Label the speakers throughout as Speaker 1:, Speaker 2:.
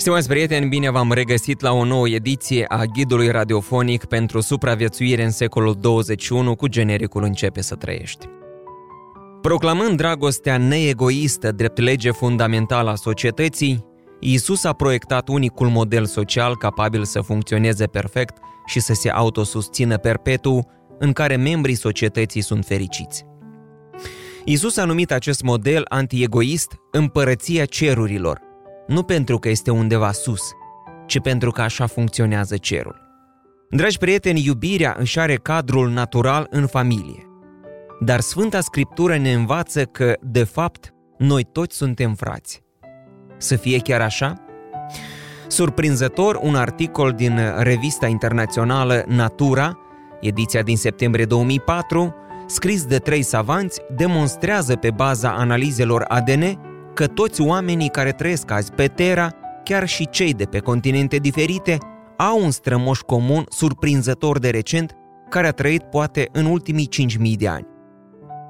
Speaker 1: Stimați prieteni, bine v-am regăsit la o nouă ediție a ghidului radiofonic pentru supraviețuire în secolul 21 cu genericul Începe să trăiești. Proclamând dragostea neegoistă drept lege fundamentală a societății, Iisus a proiectat unicul model social capabil să funcționeze perfect și să se autosusțină perpetu, în care membrii societății sunt fericiți. Iisus a numit acest model antiegoist împărăția cerurilor – nu pentru că este undeva sus, ci pentru că așa funcționează cerul. Dragi prieteni, iubirea își are cadrul natural în familie. Dar Sfânta Scriptură ne învață că, de fapt, noi toți suntem frați. Să fie chiar așa? Surprinzător, un articol din revista internațională Natura, ediția din septembrie 2004, scris de trei savanți, demonstrează pe baza analizelor ADN că toți oamenii care trăiesc azi pe Terra, chiar și cei de pe continente diferite, au un strămoș comun surprinzător de recent care a trăit poate în ultimii 5.000 de ani.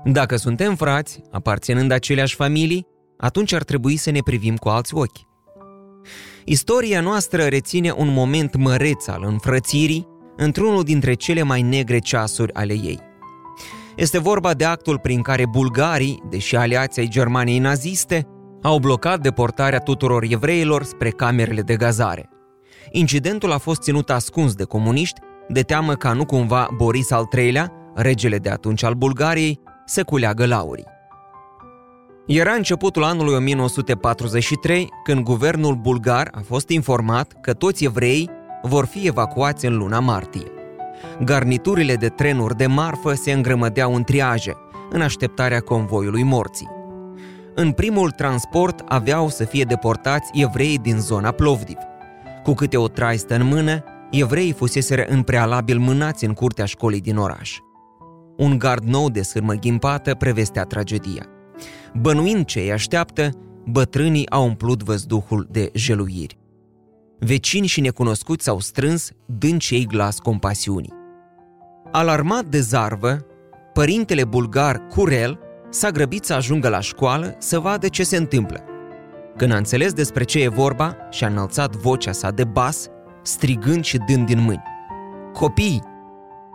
Speaker 1: Dacă suntem frați, aparținând aceleași familii, atunci ar trebui să ne privim cu alți ochi. Istoria noastră reține un moment măreț al înfrățirii într-unul dintre cele mai negre ceasuri ale ei. Este vorba de actul prin care bulgarii, deși aliații ai Germaniei naziste, au blocat deportarea tuturor evreilor spre camerele de gazare. Incidentul a fost ținut ascuns de comuniști, de teamă ca nu cumva Boris al III-lea, regele de atunci al Bulgariei, să culeagă laurii. Era începutul anului 1943 când guvernul bulgar a fost informat că toți evreii vor fi evacuați în luna martie. Garniturile de trenuri de marfă se îngrămădeau în triaje, în așteptarea convoiului morții. În primul transport aveau să fie deportați evrei din zona Plovdiv. Cu câte o traistă în mână, evreii fuseseră în prealabil mânați în curtea școlii din oraș. Un gard nou de sârmă ghimpată prevestea tragedia. Bănuind ce îi așteaptă, bătrânii au umplut văzduhul de jeluiri. Vecini și necunoscuți s-au strâns, dând cei glas compasiunii. Alarmat de zarvă, părintele bulgar Curel s-a grăbit să ajungă la școală să vadă ce se întâmplă. Când a înțeles despre ce e vorba și-a înălțat vocea sa de bas, strigând și dând din mâini. Copii,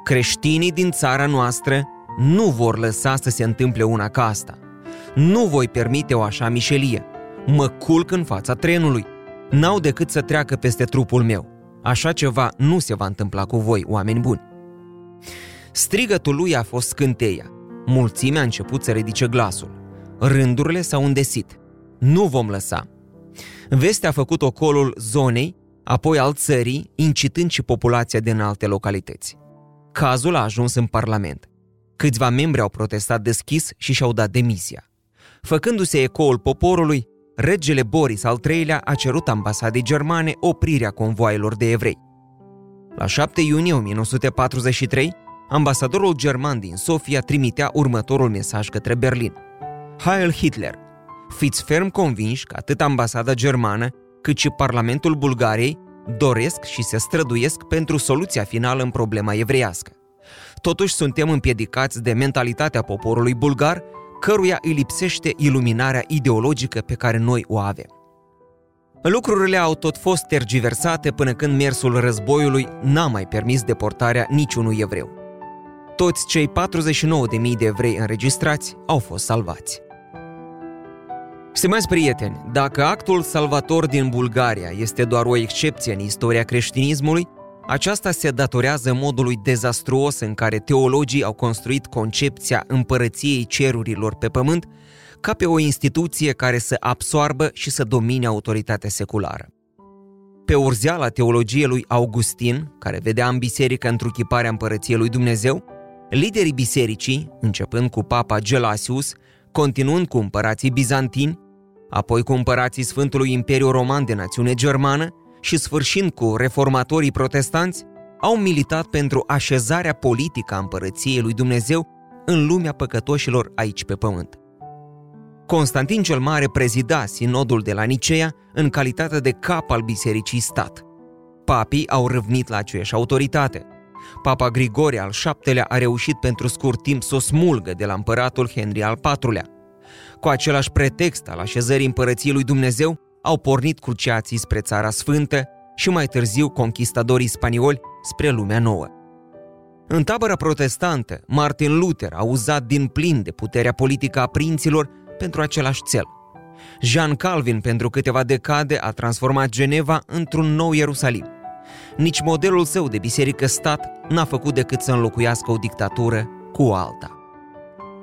Speaker 1: creștinii din țara noastră nu vor lăsa să se întâmple una ca asta. Nu voi permite o așa mișelie. Mă culc în fața trenului. N-au decât să treacă peste trupul meu. Așa ceva nu se va întâmpla cu voi, oameni buni. Strigătul lui a fost scânteia. Mulțimea a început să ridice glasul. Rândurile s-au îndesit. Nu vom lăsa. Vestea a făcut ocolul zonei, apoi al țării, incitând și populația din alte localități. Cazul a ajuns în Parlament. Câțiva membri au protestat deschis și și-au dat demisia. Făcându-se ecoul poporului, regele Boris al III-lea a cerut ambasadei germane oprirea convoaielor de evrei. La 7 iunie 1943, ambasadorul german din Sofia trimitea următorul mesaj către Berlin. Heil Hitler! Fiți ferm convinși că atât ambasada germană cât și Parlamentul Bulgariei doresc și se străduiesc pentru soluția finală în problema evreiască. Totuși suntem împiedicați de mentalitatea poporului bulgar, căruia îi lipsește iluminarea ideologică pe care noi o avem. Lucrurile au tot fost tergiversate până când mersul războiului n-a mai permis deportarea niciunui evreu. Toți cei 49.000 de evrei înregistrați au fost salvați. Stimați prieteni, dacă actul salvator din Bulgaria este doar o excepție în istoria creștinismului, aceasta se datorează modului dezastruos în care teologii au construit concepția împărăției cerurilor pe pământ ca pe o instituție care să absoarbă și să domine autoritatea seculară. Pe urzeala teologiei lui Augustin, care vedea în biserică întruchiparea împărăției lui Dumnezeu, Liderii bisericii, începând cu papa Gelasius, continuând cu împărații bizantini, apoi cu împărații Sfântului Imperiu Roman de națiune germană și sfârșind cu reformatorii protestanți, au militat pentru așezarea politică a împărăției lui Dumnezeu în lumea păcătoșilor aici pe pământ. Constantin cel Mare prezida sinodul de la Nicea în calitate de cap al bisericii stat. Papii au râvnit la aceeași autoritate. Papa Grigore al VII-lea a reușit pentru scurt timp să o smulgă de la împăratul Henry al IV-lea. Cu același pretext al așezării împărăției lui Dumnezeu, au pornit cruciații spre Țara Sfântă și mai târziu conquistadorii spanioli spre lumea nouă. În tabăra protestantă, Martin Luther a uzat din plin de puterea politică a prinților pentru același cel. Jean Calvin, pentru câteva decade, a transformat Geneva într-un nou Ierusalim. Nici modelul său de biserică-stat n-a făcut decât să înlocuiască o dictatură cu alta.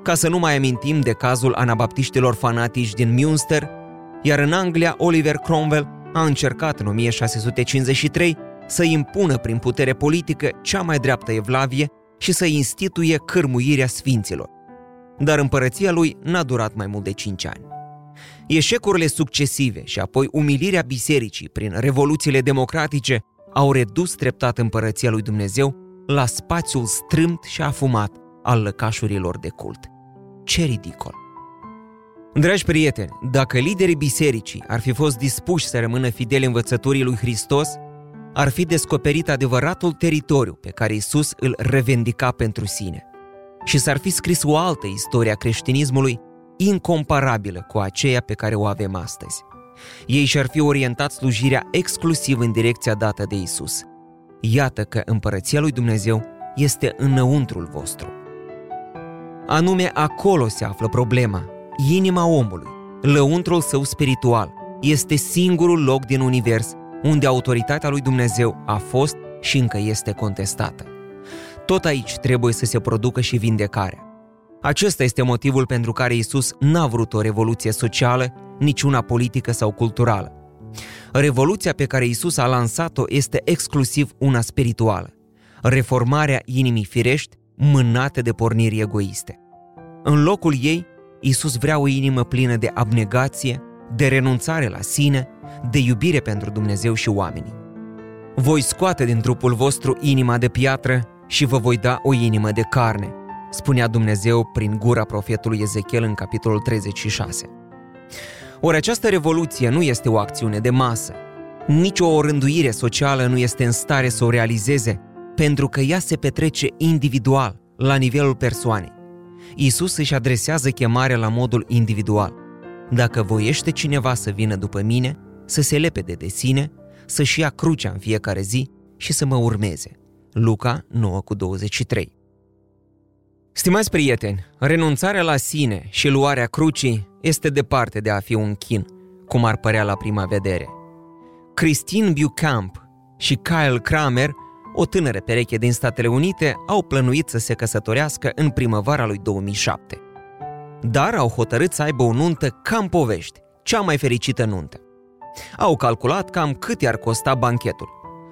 Speaker 1: Ca să nu mai amintim de cazul anabaptiștilor fanatici din Münster, iar în Anglia Oliver Cromwell a încercat în 1653 să impună prin putere politică cea mai dreaptă evlavie și să instituie cârmuirea sfinților. Dar împărăția lui n-a durat mai mult de 5 ani. Eșecurile succesive și apoi umilirea bisericii prin revoluțiile democratice au redus treptat împărăția lui Dumnezeu la spațiul strâmt și afumat al lăcașurilor de cult. Ce ridicol! Dragi prieteni, dacă liderii bisericii ar fi fost dispuși să rămână fideli învățăturii lui Hristos, ar fi descoperit adevăratul teritoriu pe care Isus îl revendica pentru sine și s-ar fi scris o altă istorie a creștinismului incomparabilă cu aceea pe care o avem astăzi. Ei și-ar fi orientat slujirea exclusiv în direcția dată de Isus. Iată că împărăția lui Dumnezeu este înăuntrul vostru. Anume acolo se află problema, inima omului, lăuntrul său spiritual, este singurul loc din univers unde autoritatea lui Dumnezeu a fost și încă este contestată. Tot aici trebuie să se producă și vindecarea. Acesta este motivul pentru care Isus n-a vrut o revoluție socială, nici una politică sau culturală. Revoluția pe care Isus a lansat-o este exclusiv una spirituală. Reformarea inimii firești, mânate de porniri egoiste. În locul ei, Isus vrea o inimă plină de abnegație, de renunțare la sine, de iubire pentru Dumnezeu și oamenii. Voi scoate din trupul vostru inima de piatră și vă voi da o inimă de carne, spunea Dumnezeu prin gura profetului Ezechiel în capitolul 36. Ori această revoluție nu este o acțiune de masă. Nici o rânduire socială nu este în stare să o realizeze, pentru că ea se petrece individual, la nivelul persoanei. Isus își adresează chemarea la modul individual. Dacă voiește cineva să vină după mine, să se lepede de sine, să-și ia crucea în fiecare zi și să mă urmeze. Luca 9 cu 23 Stimați prieteni, renunțarea la sine și luarea crucii este departe de a fi un chin, cum ar părea la prima vedere. Christine Bucamp și Kyle Kramer, o tânără pereche din Statele Unite, au plănuit să se căsătorească în primăvara lui 2007. Dar au hotărât să aibă o nuntă cam povești, cea mai fericită nuntă. Au calculat cam cât i-ar costa banchetul.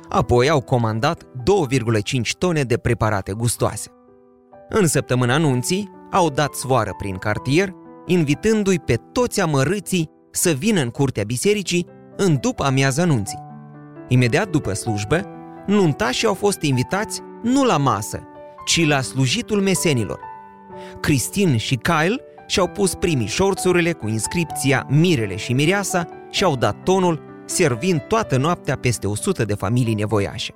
Speaker 1: Apoi au comandat 2,5 tone de preparate gustoase. În săptămâna anunții, au dat svoară prin cartier, invitându-i pe toți amărâții să vină în curtea bisericii în după amiază anunții. Imediat după slujbă, nuntașii au fost invitați nu la masă, ci la slujitul mesenilor. Cristin și Kyle și-au pus primii șorțurile cu inscripția Mirele și Mireasa și au dat tonul, servind toată noaptea peste 100 de familii nevoiașe.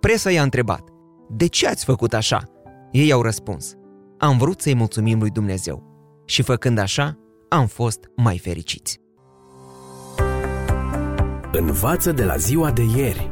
Speaker 1: Presa i-a întrebat, de ce ați făcut așa? Ei au răspuns, am vrut să-i mulțumim lui Dumnezeu și făcând așa, am fost mai fericiți.
Speaker 2: Învață de la ziua de ieri.